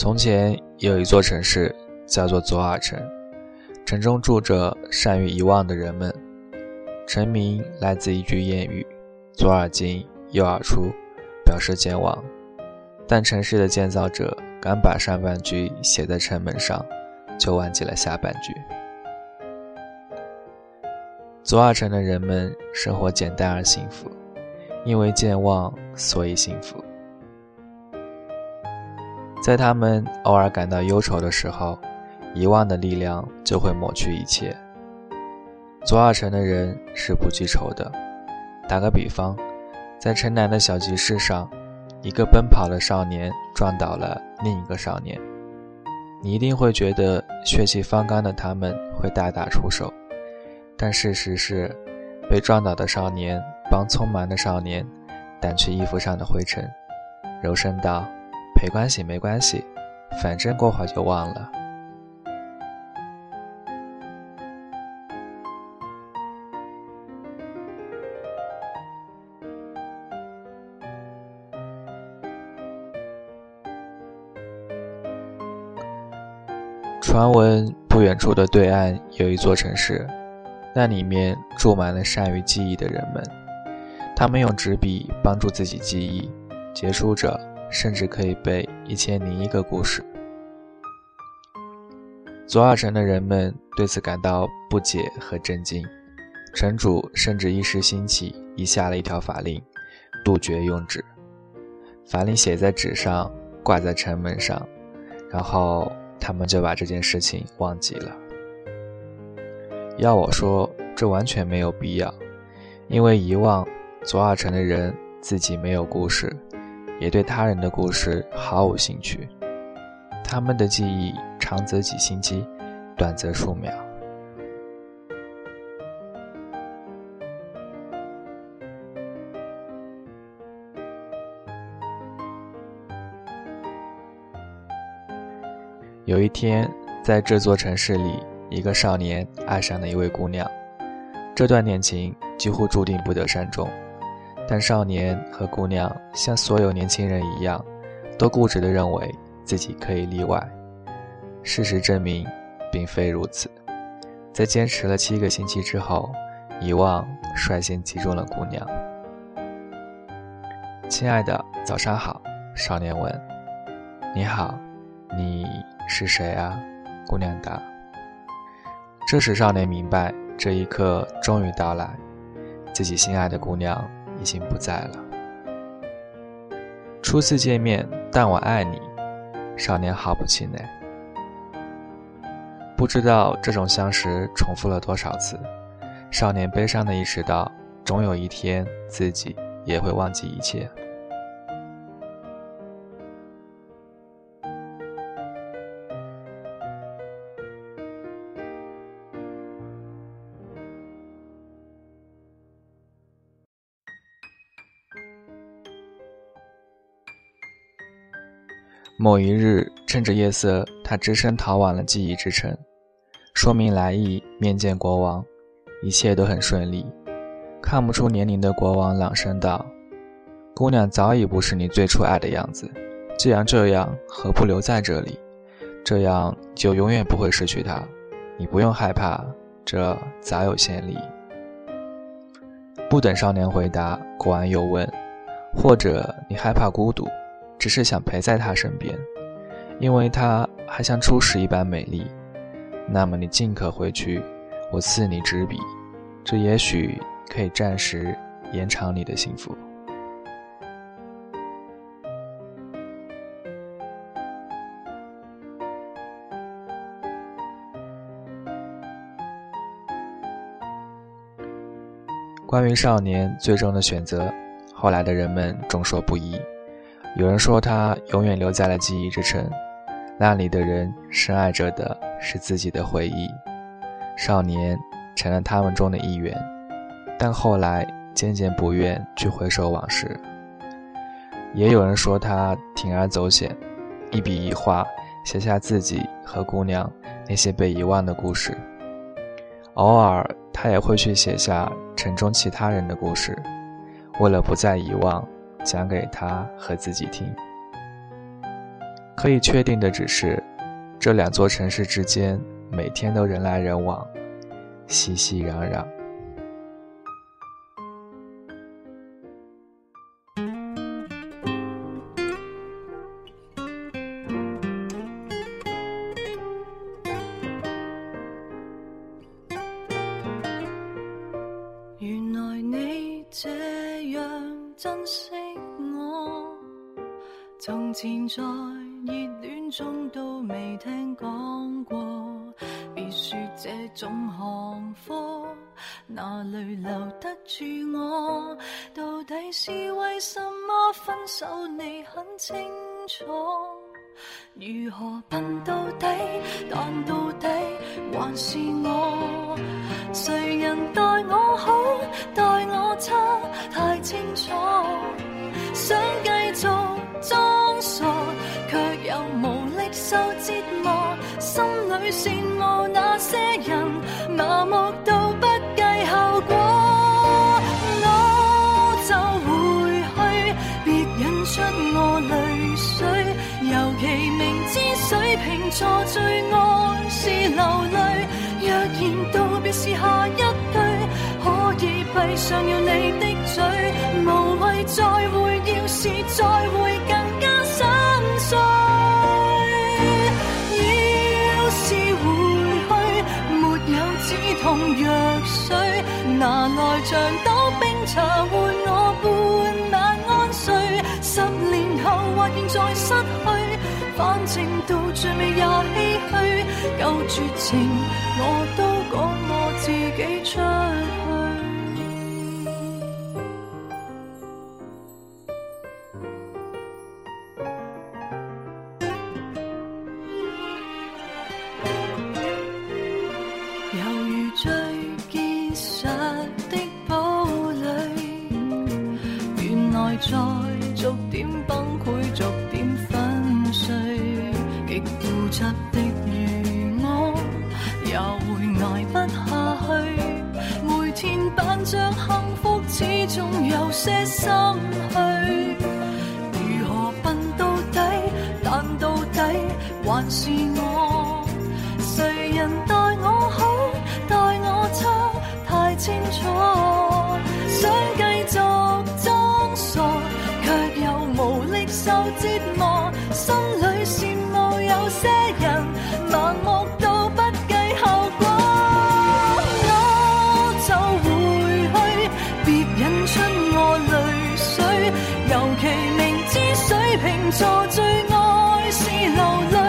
从前有一座城市，叫做左尔城，城中住着善于遗忘的人们。城名来自一句谚语：“左耳进，右耳出”，表示健忘。但城市的建造者敢把上半句写在城门上，就忘记了下半句。左耳城的人们生活简单而幸福，因为健忘，所以幸福。在他们偶尔感到忧愁的时候，遗忘的力量就会抹去一切。左耳城的人是不记仇的。打个比方，在城南的小集市上，一个奔跑的少年撞倒了另一个少年，你一定会觉得血气方刚的他们会大打出手。但事实是，被撞倒的少年帮匆忙的少年掸去衣服上的灰尘，柔声道。没关系，没关系，反正过会儿就忘了。传闻不远处的对岸有一座城市，那里面住满了善于记忆的人们，他们用纸笔帮助自己记忆，结束者。甚至可以背一千零一个故事。左耳城的人们对此感到不解和震惊，城主甚至一时兴起，已下了一条法令，杜绝用纸。法令写在纸上，挂在城门上，然后他们就把这件事情忘记了。要我说，这完全没有必要，因为遗忘左耳城的人自己没有故事。也对他人的故事毫无兴趣，他们的记忆长则几星期，短则数秒。有一天，在这座城市里，一个少年爱上了一位姑娘，这段恋情几乎注定不得善终。但少年和姑娘像所有年轻人一样，都固执地认为自己可以例外。事实证明，并非如此。在坚持了七个星期之后，遗忘率先击中了姑娘。亲爱的，早上好。少年问。你好，你是谁啊？姑娘答。这时，少年明白，这一刻终于到来，自己心爱的姑娘。已经不在了。初次见面，但我爱你，少年毫不气馁。不知道这种相识重复了多少次，少年悲伤的意识到，总有一天自己也会忘记一切。某一日，趁着夜色，他只身逃往了记忆之城，说明来意，面见国王，一切都很顺利。看不出年龄的国王朗声道：“姑娘早已不是你最初爱的样子，既然这样，何不留在这里？这样就永远不会失去她。你不用害怕，这早有先例。”不等少年回答，国王又问：“或者你害怕孤独？”只是想陪在她身边，因为她还像初始一般美丽。那么你尽可回去，我赐你纸笔，这也许可以暂时延长你的幸福。关于少年最终的选择，后来的人们众说不一。有人说他永远留在了记忆之城，那里的人深爱着的是自己的回忆。少年成了他们中的一员，但后来渐渐不愿去回首往事。也有人说他铤而走险，一笔一画写下自己和姑娘那些被遗忘的故事。偶尔他也会去写下城中其他人的故事，为了不再遗忘。讲给他和自己听。可以确定的只是，这两座城市之间每天都人来人往，熙熙攘攘。原来你这样珍惜从前在热恋中都未听讲过，别说这种行货，哪里留得住我？到底是为什么分手？你很清楚，如何笨到底？但到底还是我，谁人待我？好，待我？差，太清楚，想继麻木到不计后果。我就回去，别引出我泪水。尤其明知水瓶座最爱是流泪，若然道别是下一句，可以闭上了你的嘴，无谓再会。要是再会。拿来像斗冰茶换我半晚安睡。十年后或现在失去，反正到最尾也唏嘘。够绝情，我都讲我自己出去。再逐点崩溃，逐点粉碎，极固执的如我，也会挨不下去，每天扮着好。平坐最爱是流泪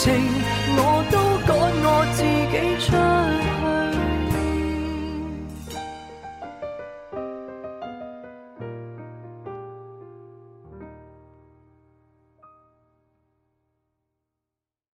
take